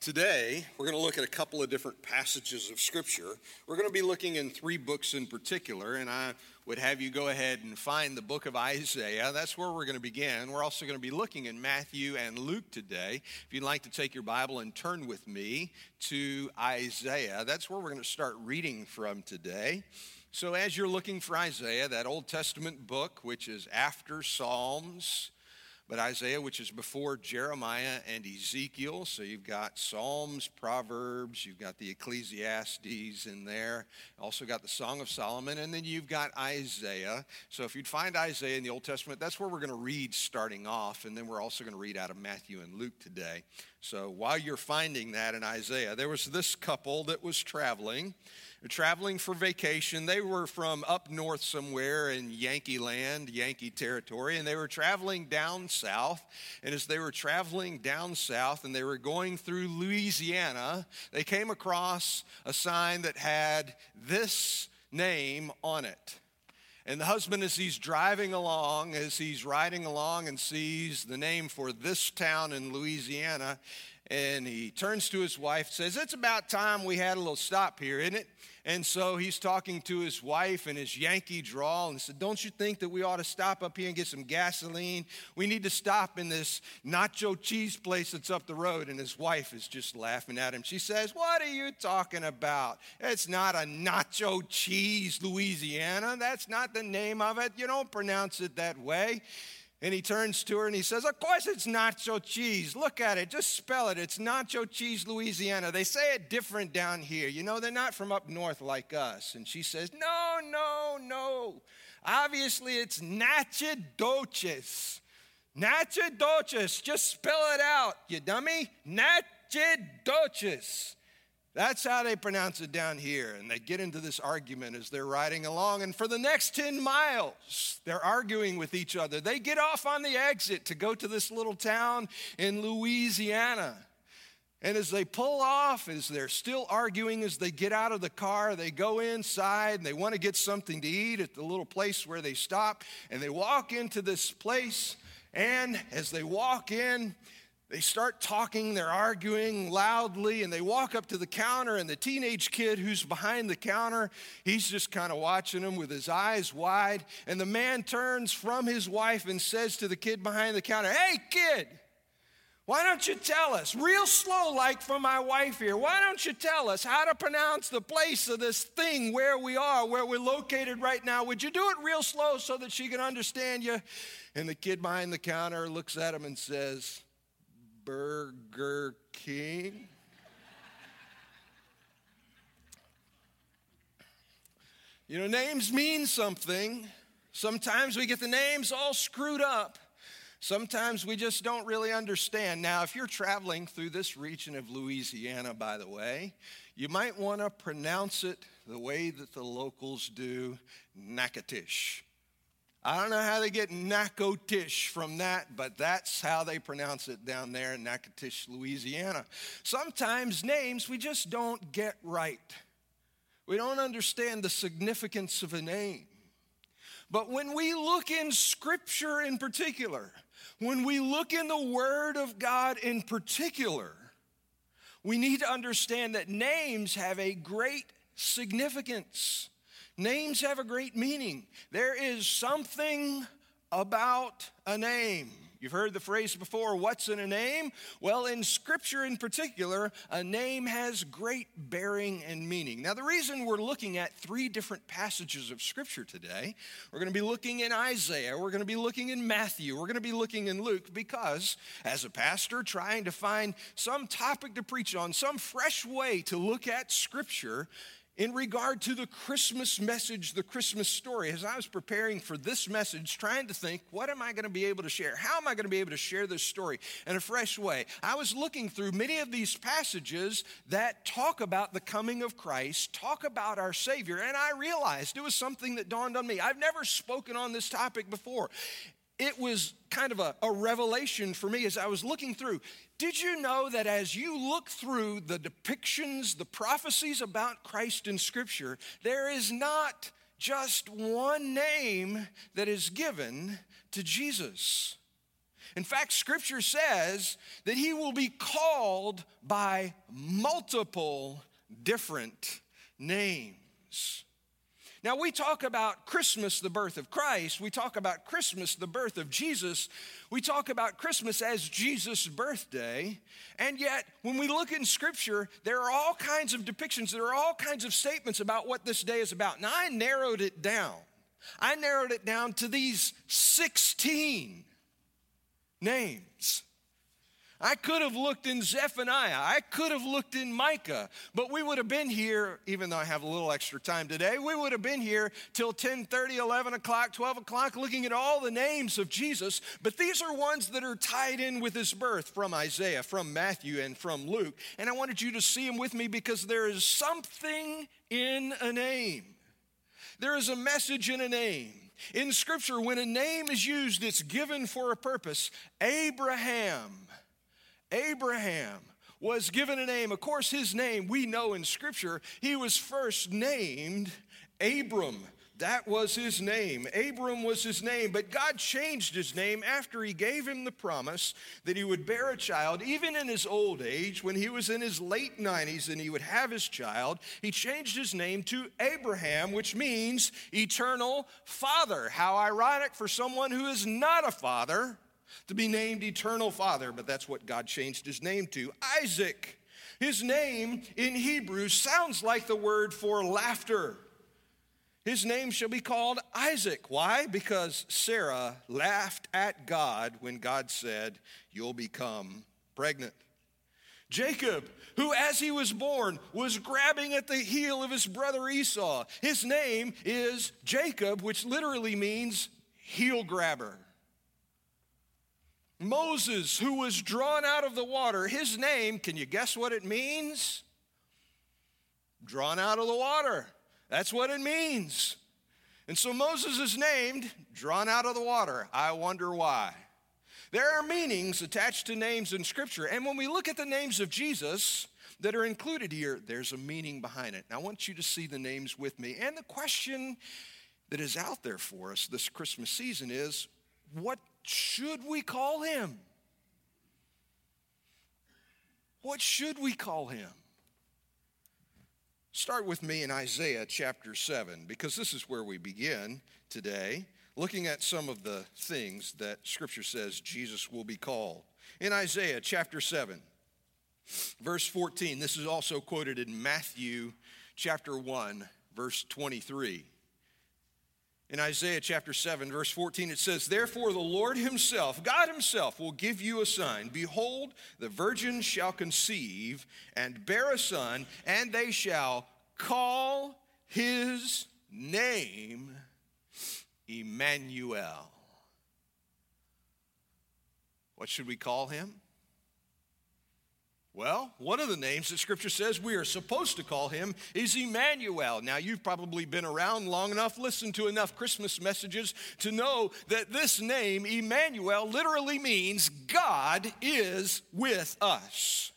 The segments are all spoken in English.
Today, we're going to look at a couple of different passages of Scripture. We're going to be looking in three books in particular, and I would have you go ahead and find the book of Isaiah. That's where we're going to begin. We're also going to be looking in Matthew and Luke today. If you'd like to take your Bible and turn with me to Isaiah, that's where we're going to start reading from today. So, as you're looking for Isaiah, that Old Testament book, which is after Psalms, but Isaiah, which is before Jeremiah and Ezekiel. So you've got Psalms, Proverbs, you've got the Ecclesiastes in there, also got the Song of Solomon, and then you've got Isaiah. So if you'd find Isaiah in the Old Testament, that's where we're going to read starting off, and then we're also going to read out of Matthew and Luke today. So while you're finding that in Isaiah, there was this couple that was traveling traveling for vacation. They were from up north somewhere in Yankee land, Yankee territory, and they were traveling down south. And as they were traveling down south and they were going through Louisiana, they came across a sign that had this name on it. And the husband, as he's driving along, as he's riding along and sees the name for this town in Louisiana, and he turns to his wife, says, It's about time we had a little stop here, isn't it? And so he's talking to his wife in his Yankee drawl and said, Don't you think that we ought to stop up here and get some gasoline? We need to stop in this nacho cheese place that's up the road. And his wife is just laughing at him. She says, What are you talking about? It's not a nacho cheese, Louisiana. That's not the name of it. You don't pronounce it that way. And he turns to her and he says, Of course it's nacho cheese. Look at it. Just spell it. It's nacho cheese, Louisiana. They say it different down here. You know, they're not from up north like us. And she says, No, no, no. Obviously it's Natchitoches. Natchitoches. Just spell it out, you dummy. Natchitoches. That's how they pronounce it down here. And they get into this argument as they're riding along. And for the next 10 miles, they're arguing with each other. They get off on the exit to go to this little town in Louisiana. And as they pull off, as they're still arguing, as they get out of the car, they go inside and they want to get something to eat at the little place where they stop. And they walk into this place. And as they walk in, they start talking, they're arguing loudly, and they walk up to the counter. And the teenage kid who's behind the counter, he's just kind of watching them with his eyes wide. And the man turns from his wife and says to the kid behind the counter, Hey, kid, why don't you tell us, real slow like for my wife here, why don't you tell us how to pronounce the place of this thing where we are, where we're located right now? Would you do it real slow so that she can understand you? And the kid behind the counter looks at him and says, Burger King. you know, names mean something. Sometimes we get the names all screwed up. Sometimes we just don't really understand. Now, if you're traveling through this region of Louisiana, by the way, you might want to pronounce it the way that the locals do Natchitoches. I don't know how they get Natchitoches from that, but that's how they pronounce it down there in Natchitoches, Louisiana. Sometimes names we just don't get right. We don't understand the significance of a name. But when we look in Scripture in particular, when we look in the Word of God in particular, we need to understand that names have a great significance. Names have a great meaning. There is something about a name. You've heard the phrase before, what's in a name? Well, in Scripture in particular, a name has great bearing and meaning. Now, the reason we're looking at three different passages of Scripture today, we're going to be looking in Isaiah, we're going to be looking in Matthew, we're going to be looking in Luke, because as a pastor trying to find some topic to preach on, some fresh way to look at Scripture, in regard to the Christmas message, the Christmas story, as I was preparing for this message, trying to think, what am I going to be able to share? How am I going to be able to share this story in a fresh way? I was looking through many of these passages that talk about the coming of Christ, talk about our Savior, and I realized it was something that dawned on me. I've never spoken on this topic before it was kind of a, a, revelation for me as I was looking through. Did you know that as you look through the depictions, the prophecies about Christ in Scripture, there is not just one name that is given to Jesus? In fact, scripture says that he will be called by multiple different names. Now, we talk about Christmas, the birth of Christ. We talk about Christmas, the birth of Jesus. We talk about Christmas as Jesus' birthday. And yet, when we look in Scripture, there are all kinds of depictions, there are all kinds of statements about what this day is about. Now, I narrowed it down. I narrowed it down to these 16 names. I could have looked in Zephaniah. I could have looked in Micah, but we would have been here, even though I have a little extra time today, we would have been here till 10 30, 11 o'clock, 12 o'clock, looking at all the names of Jesus. But these are ones that are tied in with his birth from Isaiah, from Matthew, and from Luke. And I wanted you to see them with me because there is something in a name. There is a message in a name. In Scripture, when a name is used, it's given for a purpose. Abraham Abraham was given a name. Of course, his name we know in Scripture. He was first named Abram. That was his name. Abram was his name, but God changed his name after he gave him the promise that he would bear a child, even in his old age, when he was in his late 90s and he would have his child. He changed his name to Abraham, which means eternal father. How ironic for someone who is not a father to be named Eternal Father, but that's what God changed his name to Isaac. His name in Hebrew sounds like the word for laughter. His name shall be called Isaac. Why? Because Sarah laughed at God when God said, You'll become pregnant. Jacob, who as he was born was grabbing at the heel of his brother Esau. His name is Jacob, which literally means heel grabber. Moses, who was drawn out of the water, his name, can you guess what it means? Drawn out of the water. That's what it means. And so Moses is named drawn out of the water. I wonder why. There are meanings attached to names in Scripture. And when we look at the names of Jesus that are included here, there's a meaning behind it. Now, I want you to see the names with me. And the question that is out there for us this Christmas season is what should we call him? What should we call him? Start with me in Isaiah chapter 7, because this is where we begin today, looking at some of the things that Scripture says Jesus will be called. In Isaiah chapter 7, verse 14, this is also quoted in Matthew chapter 1, verse 23. In Isaiah chapter 7, verse 14, it says, Therefore the Lord Himself, God Himself, will give you a sign. Behold, the virgin shall conceive and bear a son, and they shall call his name Emmanuel. What should we call him? Well, one of the names that Scripture says we are supposed to call him is Emmanuel. Now, you've probably been around long enough, listened to enough Christmas messages to know that this name, Emmanuel, literally means God is with us.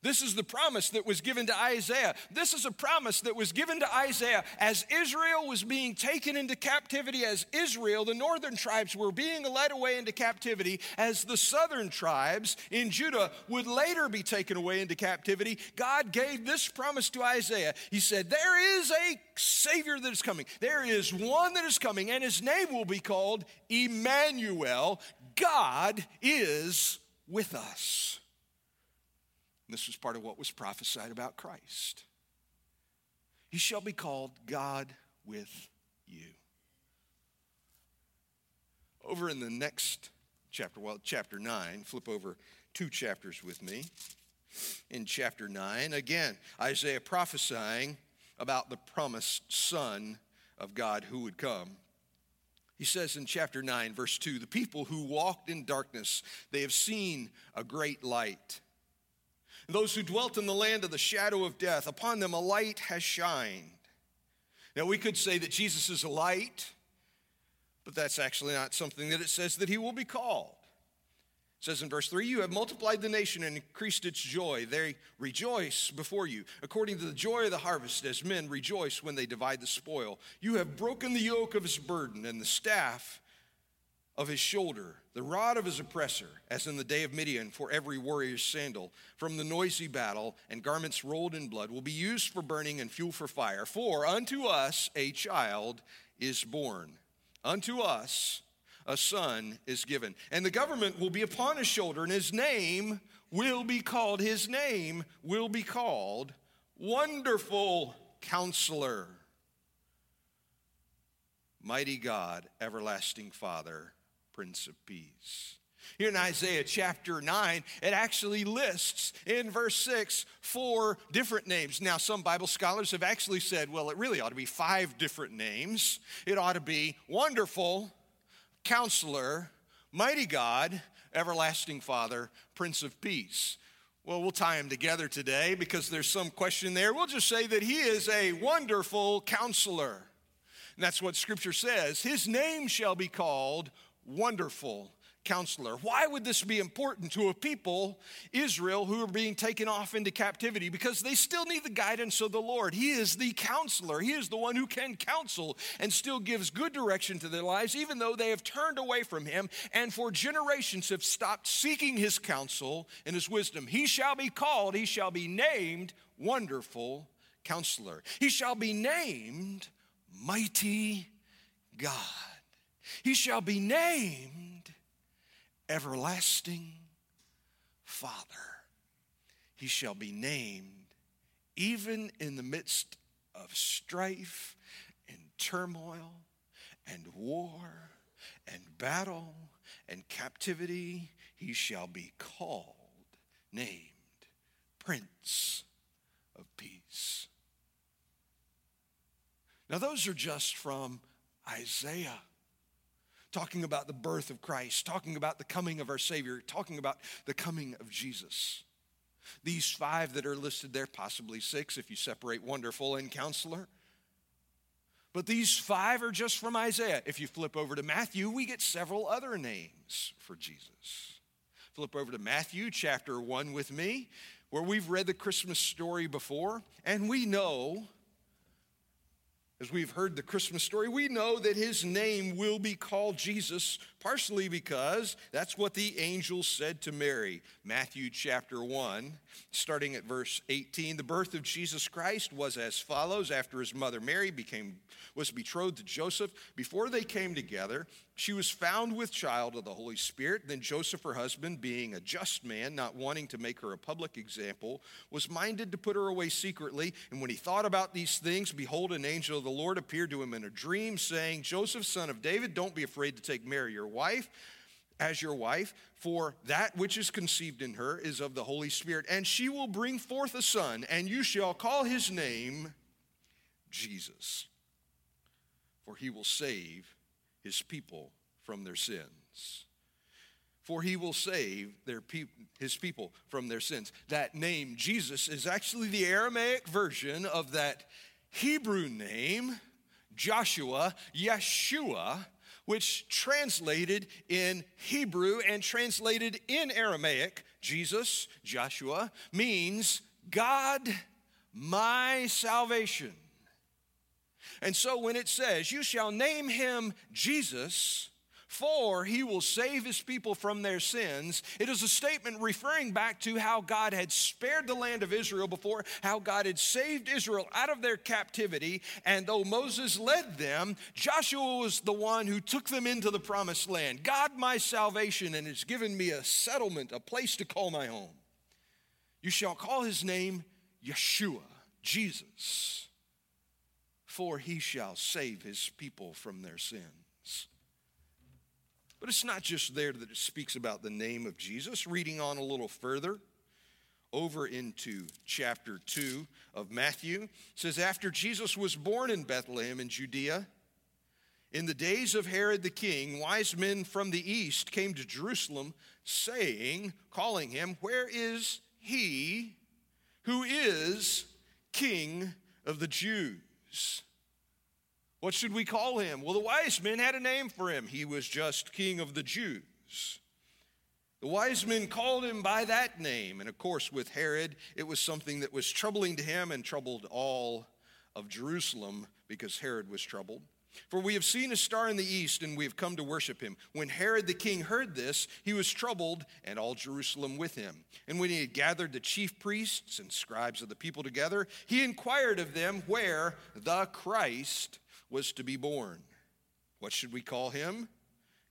This is the promise that was given to Isaiah. This is a promise that was given to Isaiah as Israel was being taken into captivity, as Israel, the northern tribes, were being led away into captivity, as the southern tribes in Judah would later be taken away into captivity. God gave this promise to Isaiah. He said, There is a Savior that is coming, there is one that is coming, and his name will be called Emmanuel. God is with us. This was part of what was prophesied about Christ. He shall be called God with you. Over in the next chapter, well, chapter 9, flip over two chapters with me. In chapter 9, again, Isaiah prophesying about the promised Son of God who would come. He says in chapter 9, verse 2 the people who walked in darkness, they have seen a great light. Those who dwelt in the land of the shadow of death, upon them a light has shined. Now, we could say that Jesus is a light, but that's actually not something that it says that he will be called. It says in verse 3 You have multiplied the nation and increased its joy. They rejoice before you, according to the joy of the harvest, as men rejoice when they divide the spoil. You have broken the yoke of his burden and the staff of his shoulder, the rod of his oppressor, as in the day of Midian for every warrior's sandal, from the noisy battle and garments rolled in blood, will be used for burning and fuel for fire. For unto us a child is born, unto us a son is given, and the government will be upon his shoulder, and his name will be called, his name will be called Wonderful Counselor, Mighty God, Everlasting Father Prince of Peace. Here in Isaiah chapter 9, it actually lists in verse 6 four different names. Now, some Bible scholars have actually said, well, it really ought to be five different names. It ought to be Wonderful, Counselor, Mighty God, Everlasting Father, Prince of Peace. Well, we'll tie them together today because there's some question there. We'll just say that he is a wonderful counselor. And that's what scripture says. His name shall be called wonderful counselor. Why would this be important to a people, Israel, who are being taken off into captivity? Because they still need the guidance of the Lord. He is the counselor, He is the one who can counsel and still gives good direction to their lives, even though they have turned away from Him and for generations have stopped seeking His counsel and His wisdom. He shall be called, He shall be named Wonderful Counselor. He shall be named Mighty God. He shall be named Everlasting Father. He shall be named even in the midst of strife and turmoil and war and battle and captivity. He shall be called, named Prince of Peace. Now, those are just from Isaiah talking about the birth of Christ, talking about the coming of our Savior, talking about the coming of Jesus. These five that are listed there, possibly six if you separate wonderful and counselor. But these five are just from Isaiah. If you flip over to Matthew, we get several other names for Jesus. Flip over to Matthew chapter 1 with me, where we've read the Christmas story before, and we know as we've heard the Christmas story, we know that his name will be called Jesus, partially because that's what the angel said to Mary. Matthew chapter 1, starting at verse 18. The birth of Jesus Christ was as follows after his mother Mary became was betrothed to Joseph. Before they came together, she was found with child of the Holy Spirit. Then Joseph, her husband, being a just man, not wanting to make her a public example, was minded to put her away secretly. And when he thought about these things, behold, an angel of the Lord appeared to him in a dream, saying, Joseph, son of David, don't be afraid to take Mary, your wife as your wife, for that which is conceived in her is of the Holy Spirit, and she will bring forth a son, and you shall call his name Jesus for he will save his people from their sins. For he will save their his people from their sins. That name, Jesus, is actually the Aramaic version of that Hebrew name, Joshua, Yeshua, which translated in Hebrew and translated in Aramaic, Jesus, Joshua, means God, my salvation. And so when it says, You shall name him Jesus, for he will save his people from their sins, it is a statement referring back to how God had spared the land of Israel before, how God had saved Israel out of their captivity. And though Moses led them, Joshua was the one who took them into the promised land. God, my salvation, and has given me a settlement, a place to call my home. You shall call his name Yeshua, Jesus for he shall save his people from their sins. But it's not just there that it speaks about the name of Jesus. Reading on a little further, over into chapter 2 of Matthew, says, After Jesus was born in Bethlehem in Judea, in the days of Herod the king, wise men from the east came to Jerusalem, saying, calling him, Where is he who is king of the Jews? What should we call him? Well, the wise men had a name for him. He was just king of the Jews. The wise men called him by that name. And of course, with Herod, it was something that was troubling to him and troubled all of Jerusalem because Herod was troubled. For we have seen a star in the east, and we have come to worship him. When Herod the king heard this, he was troubled, and all Jerusalem with him. And when he had gathered the chief priests and scribes of the people together, he inquired of them where the Christ was to be born. What should we call him?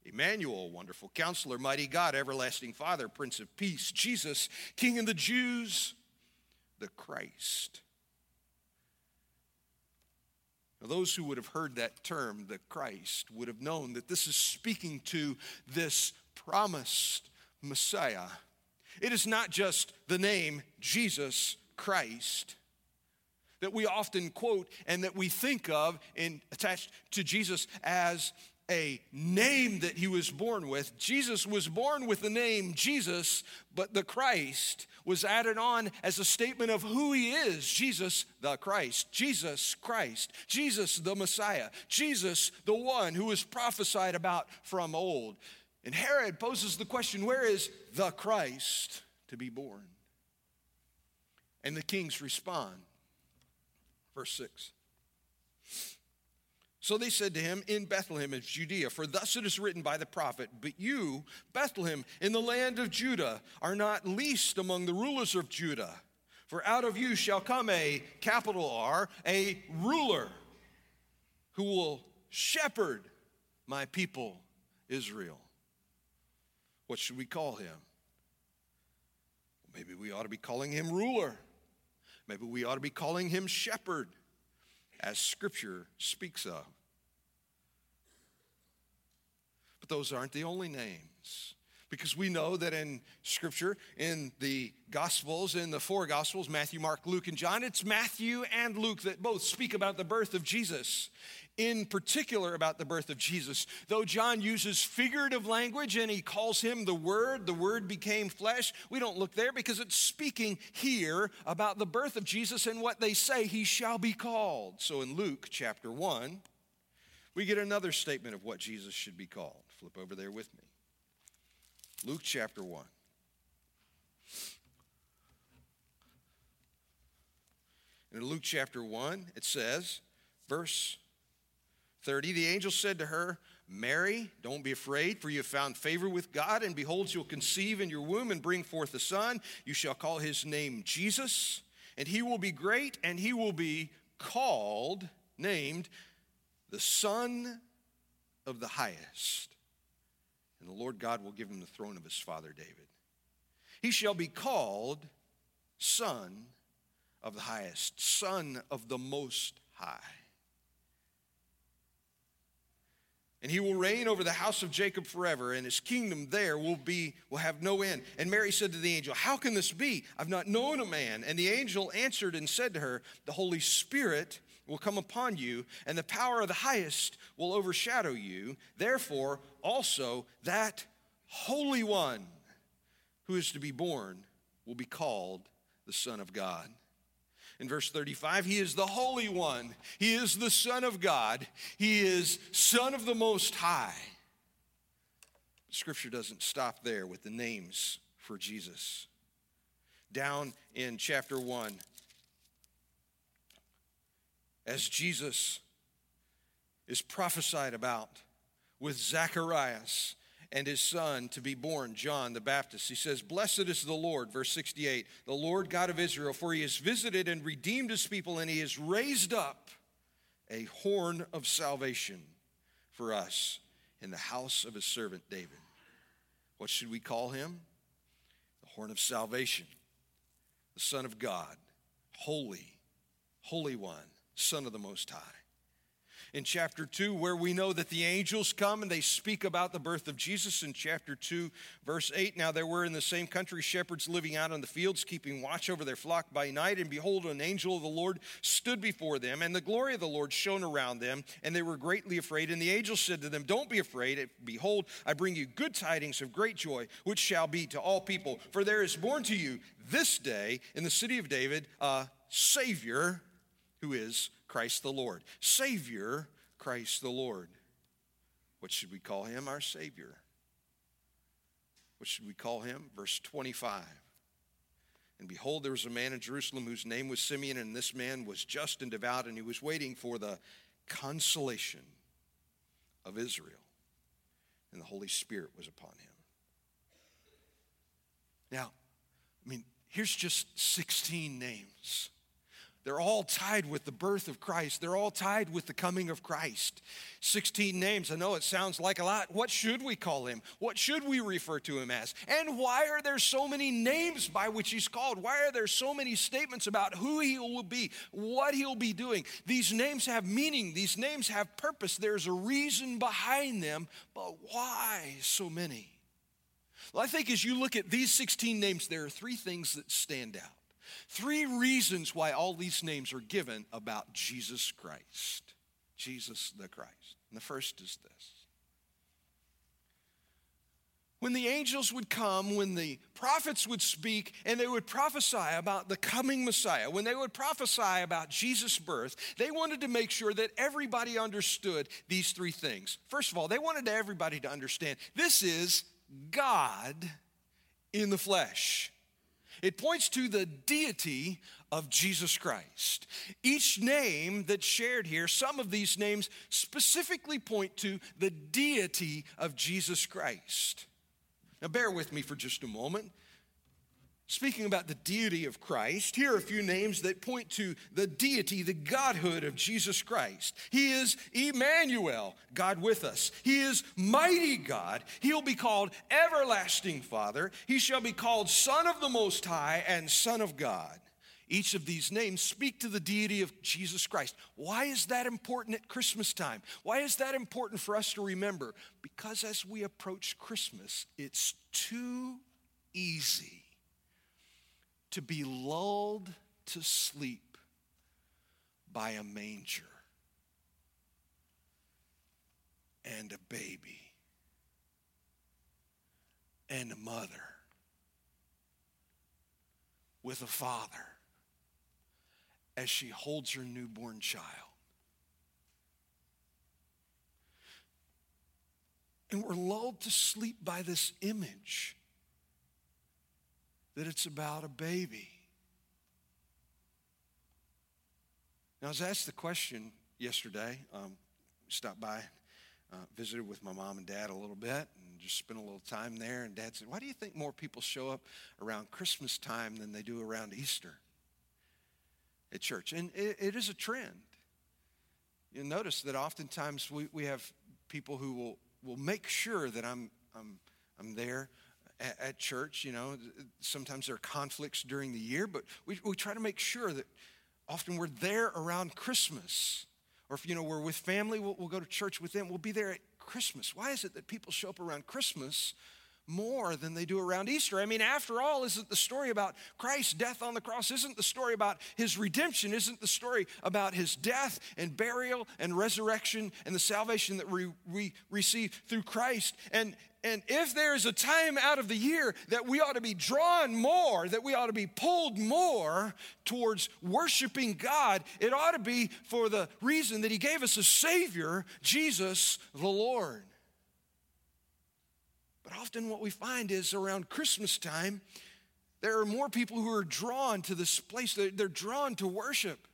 Emmanuel, wonderful counselor, mighty God, everlasting Father, Prince of Peace, Jesus, King of the Jews, the Christ. Now, those who would have heard that term, the Christ, would have known that this is speaking to this promised Messiah. It is not just the name Jesus Christ that we often quote and that we think of in attached to Jesus as a name that he was born with. Jesus was born with the name Jesus, but the Christ was added on as a statement of who he is Jesus the Christ, Jesus Christ, Jesus the Messiah, Jesus the one who was prophesied about from old. And Herod poses the question where is the Christ to be born? And the kings respond. Verse 6. So they said to him, In Bethlehem of Judea, for thus it is written by the prophet, But you, Bethlehem, in the land of Judah, are not least among the rulers of Judah. For out of you shall come a capital R, a ruler, who will shepherd my people Israel. What should we call him? Maybe we ought to be calling him ruler. Maybe we ought to be calling him shepherd, as scripture speaks of. But those aren't the only names. Because we know that in Scripture, in the Gospels, in the four Gospels, Matthew, Mark, Luke, and John, it's Matthew and Luke that both speak about the birth of Jesus. In particular, about the birth of Jesus. Though John uses figurative language and he calls him the Word, the Word became flesh, we don't look there because it's speaking here about the birth of Jesus and what they say he shall be called. So in Luke chapter 1, we get another statement of what Jesus should be called. Flip over there with me. Luke chapter 1. In Luke chapter 1, it says, verse 30, the angel said to her, Mary, don't be afraid, for you have found favor with God, and behold, you'll conceive in your womb and bring forth a son. You shall call his name Jesus, and he will be great, and he will be called, named, the Son of the Highest. And the Lord God will give him the throne of his father David. He shall be called Son of the Highest, Son of the Most High. And he will reign over the house of Jacob forever, and his kingdom there will be will have no end. And Mary said to the angel, How can this be? I've not known a man. And the angel answered and said to her, The Holy Spirit will come upon you, and the power of the highest will overshadow you. Therefore, also that Holy One who is to be born will be called the Son of God. In verse 35, he is the Holy One. He is the Son of God. He is Son of the Most High. Scripture doesn't stop there with the names for Jesus. Down in chapter 1, as Jesus is prophesied about with Zacharias and his son to be born, John the Baptist. He says, Blessed is the Lord, verse 68, the Lord God of Israel, for he has visited and redeemed his people, and he has raised up a horn of salvation for us in the house of his servant David. What should we call him? The horn of salvation, the Son of God, holy, holy one Son of the Most High. In chapter 2, where we know that the angels come and they speak about the birth of Jesus, in chapter 2, verse 8 Now there were in the same country shepherds living out in the fields, keeping watch over their flock by night. And behold, an angel of the Lord stood before them, and the glory of the Lord shone around them, and they were greatly afraid. And the angel said to them, Don't be afraid. Behold, I bring you good tidings of great joy, which shall be to all people. For there is born to you this day in the city of David a Savior who is Christ the Lord. Savior, Christ the Lord. What should we call him? Our Savior. What should we call him? Verse 25. And behold, there was a man in Jerusalem whose name was Simeon, and this man was just and devout, and he was waiting for the consolation of Israel. And the Holy Spirit was upon him. Now, I mean, here's just 16 names. They're all tied with the birth of Christ. They're all tied with the coming of Christ. 16 names. I know it sounds like a lot. What should we call him? What should we refer to him as? And why are there so many names by which he's called? Why are there so many statements about who he will be, what he'll be doing? These names have meaning, these names have purpose. There's a reason behind them, but why so many? Well, I think as you look at these 16 names, there are three things that stand out. Three reasons why all these names are given about Jesus Christ. Jesus the Christ. And the first is this. When the angels would come, when the prophets would speak, and they would prophesy about the coming Messiah, when they would prophesy about Jesus' birth, they wanted to make sure that everybody understood these three things. First of all, they wanted everybody to understand this is God in the flesh. It points to the deity of Jesus Christ. Each name that's shared here, some of these names specifically point to the deity of Jesus Christ. Now, bear with me for just a moment. Speaking about the deity of Christ, here are a few names that point to the deity, the godhood of Jesus Christ. He is Emmanuel, God with us. He is mighty God. He'll be called everlasting Father. He shall be called Son of the Most High and Son of God. Each of these names speak to the deity of Jesus Christ. Why is that important at Christmas time? Why is that important for us to remember? Because as we approach Christmas, it's too easy to be lulled to sleep by a manger and a baby and a mother with a father as she holds her newborn child. And we're lulled to sleep by this image that it's about a baby. Now, I was asked the question yesterday. Um, stopped by, uh, visited with my mom and dad a little bit, and just spent a little time there. And dad said, Why do you think more people show up around Christmas time than they do around Easter at church? And it, it is a trend. You'll notice that oftentimes we, we have people who will, will make sure that I'm, I'm, I'm there at, at church. You know, sometimes there are conflicts during the year, but we, we try to make sure that often we're there around Christmas. Or if, you know, we're with family, we'll, we'll go to church with them. We'll be there at Christmas. Why is it that people show up around Christmas more than they do around Easter. I mean, after all, isn't the story about Christ's death on the cross? Isn't the story about his redemption? Isn't the story about his death and burial and resurrection and the salvation that we, we receive through Christ? And, and if there is a time out of the year that we ought to be drawn more, that we ought to be pulled more towards worshiping God, it ought to be for the reason that He gave us a Savior, Jesus the Lord. But often what we find is around Christmas time, there are more people who are drawn to this place, they're, they're drawn to worship.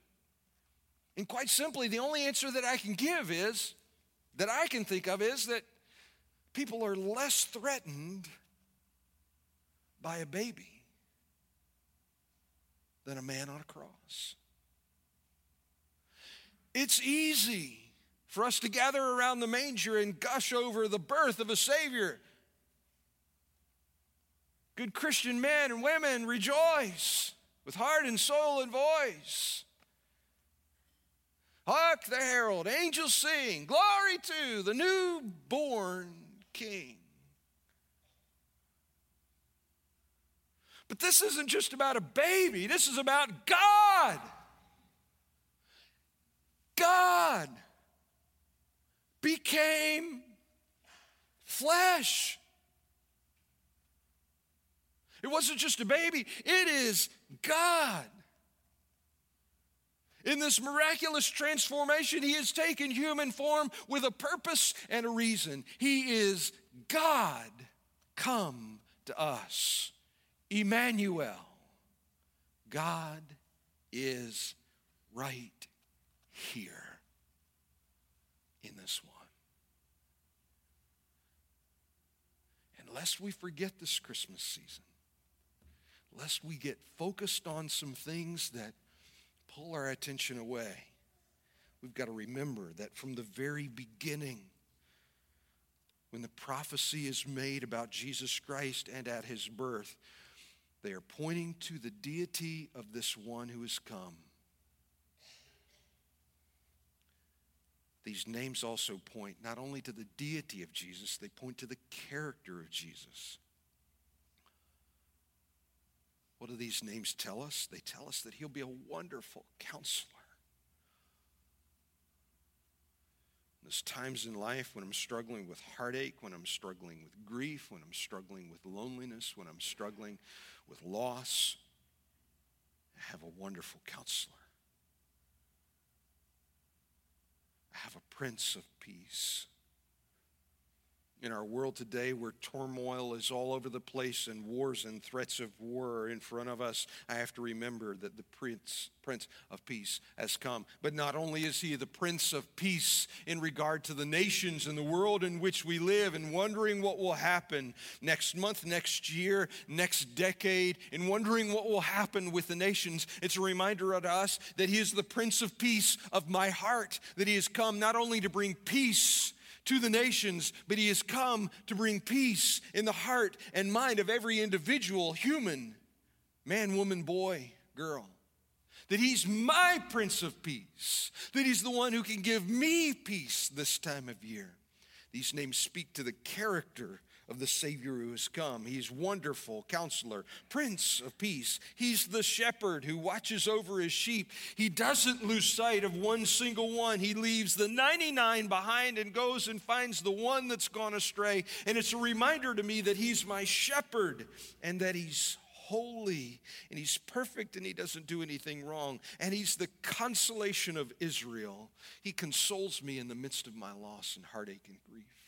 And quite simply, the only answer that I can give is, that I can think of, is that people are less threatened by a baby than a man on a cross. It's easy for us to gather around the manger and gush over the birth of a Savior. Good Christian men and women rejoice with heart and soul and voice. Hark the herald, angels sing, glory to the newborn king. But this isn't just about a baby, this is about God. God became flesh. It wasn't just a baby, it is God. In this miraculous transformation, He has taken human form with a purpose and a reason. He is God come to us. Emmanuel. God is right here in this one. And lest we forget this Christmas season, lest we get focused on some things that pull our attention away, we've got to remember that from the very beginning, when the prophecy is made about Jesus Christ and at his birth, they are pointing to the deity of this one who has come. These names also point not only to the deity of Jesus, they point to the character of Jesus. What do these names tell us? They tell us that he'll be a wonderful counselor. There's times in life when I'm struggling with heartache, when I'm struggling with grief, when I'm struggling with loneliness, when I'm struggling with loss. I have a wonderful counselor. I have a Prince of Peace in our world today where turmoil is all over the place and wars and threats of war are in front of us, I have to remember that the Prince, Prince of Peace has come. But not only is he the Prince of Peace in regard to the nations and the world in which we live and wondering what will happen next month, next year, next decade, and wondering what will happen with the nations, it's a reminder to us that he is the Prince of Peace of my heart, that he has come not only to bring peace to the nations, but he has come to bring peace in the heart and mind of every individual human, man, woman, boy, girl. That he's my Prince of Peace, that he's the one who can give me peace this time of year. These names speak to the character of the Savior who has come. He's wonderful counselor, Prince of Peace. He's the shepherd who watches over his sheep. He doesn't lose sight of one single one. He leaves the 99 behind and goes and finds the one that's gone astray. And it's a reminder to me that he's my shepherd and that he's holy and he's perfect and he doesn't do anything wrong. And he's the consolation of Israel. He consoles me in the midst of my loss and heartache and grief.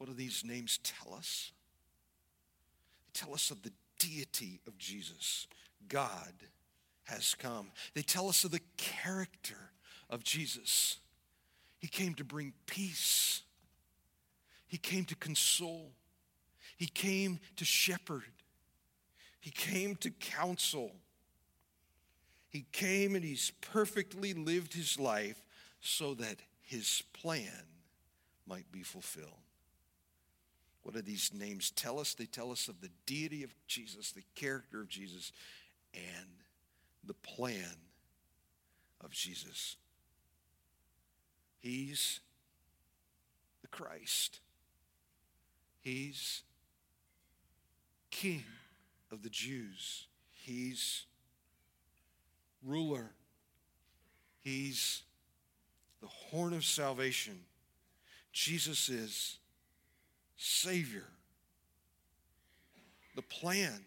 What do these names tell us? They tell us of the deity of Jesus. God has come. They tell us of the character of Jesus. He came to bring peace, He came to console, He came to shepherd, He came to counsel. He came and He's perfectly lived His life so that His plan might be fulfilled. What do these names tell us? They tell us of the deity of Jesus, the character of Jesus, and the plan of Jesus. He's the Christ. He's King of the Jews. He's ruler. He's the horn of salvation. Jesus is Savior. The plan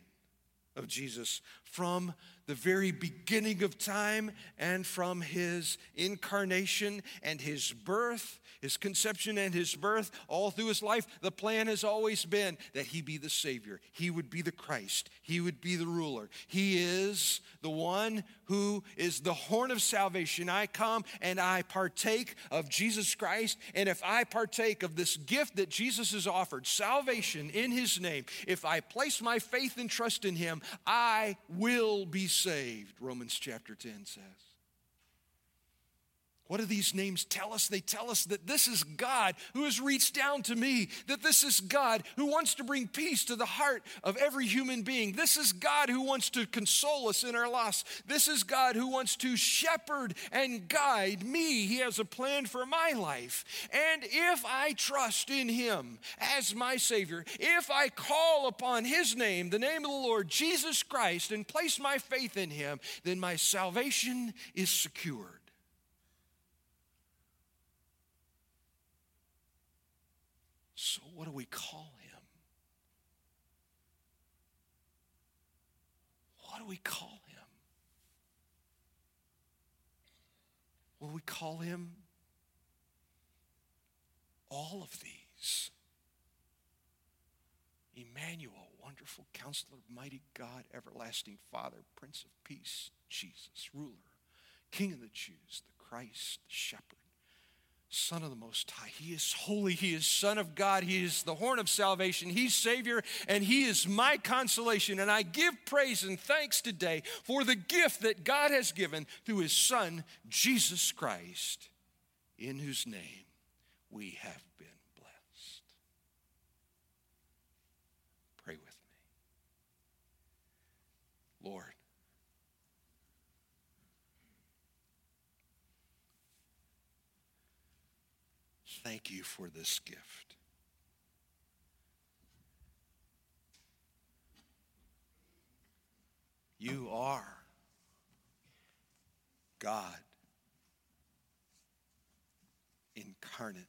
of Jesus from the very beginning of time and from his incarnation and his birth, his conception and his birth, all through his life, the plan has always been that he be the Savior. He would be the Christ. He would be the ruler. He is the one who is the horn of salvation. I come and I partake of Jesus Christ. And if I partake of this gift that Jesus has offered, salvation in his name, if I place my faith and trust in him, I will be saved, Romans chapter 10 says. What do these names tell us? They tell us that this is God who has reached down to me, that this is God who wants to bring peace to the heart of every human being. This is God who wants to console us in our loss. This is God who wants to shepherd and guide me. He has a plan for my life. And if I trust in Him as my Savior, if I call upon His name, the name of the Lord Jesus Christ, and place my faith in Him, then my salvation is secured. So, what do we call him? What do we call him? Will we call him all of these? Emmanuel, wonderful counselor, mighty God, everlasting Father, Prince of Peace, Jesus, ruler, King of the Jews, the Christ, the shepherd Son of the Most High. He is holy. He is Son of God. He is the horn of salvation. He's Savior, and He is my consolation. And I give praise and thanks today for the gift that God has given through His Son, Jesus Christ, in whose name we have been blessed. Pray with me. Lord, thank you for this gift. You are God incarnate.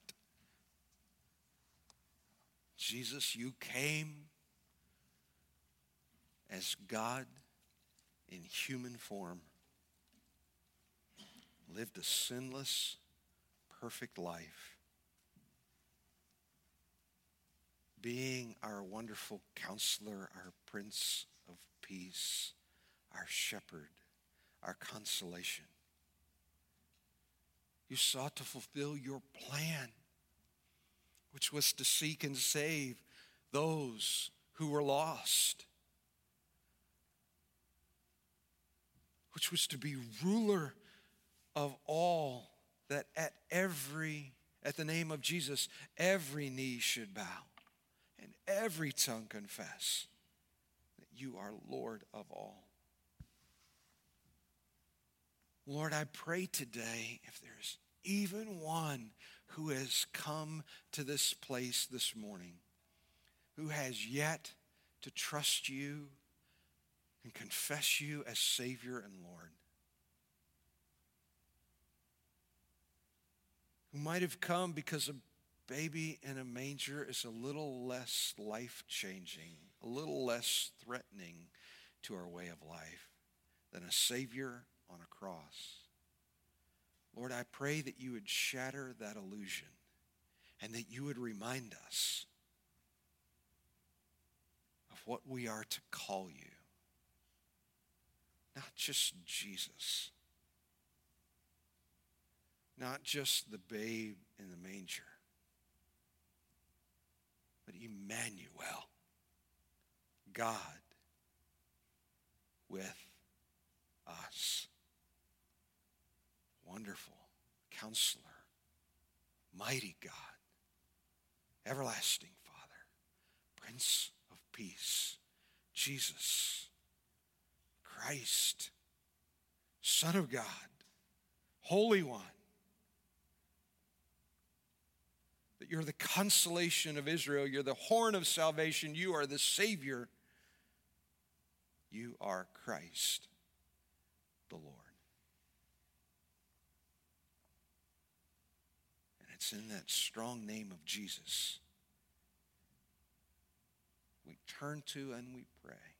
Jesus, you came as God in human form, lived a sinless, perfect life being our wonderful counselor, our Prince of Peace, our shepherd, our consolation. You sought to fulfill your plan, which was to seek and save those who were lost, which was to be ruler of all, that at every, at the name of Jesus, every knee should bow and every tongue confess that you are Lord of all. Lord, I pray today if there's even one who has come to this place this morning who has yet to trust you and confess you as Savior and Lord, who might have come because of baby in a manger is a little less life changing, a little less threatening to our way of life than a Savior on a cross. Lord, I pray that you would shatter that illusion and that you would remind us of what we are to call you. Not just Jesus, not just the babe in the manger, but Emmanuel, God with us. Wonderful counselor, mighty God, everlasting Father, Prince of Peace, Jesus, Christ, Son of God, Holy One that you're the consolation of Israel, you're the horn of salvation, you are the Savior. You are Christ the Lord. And it's in that strong name of Jesus we turn to and we pray.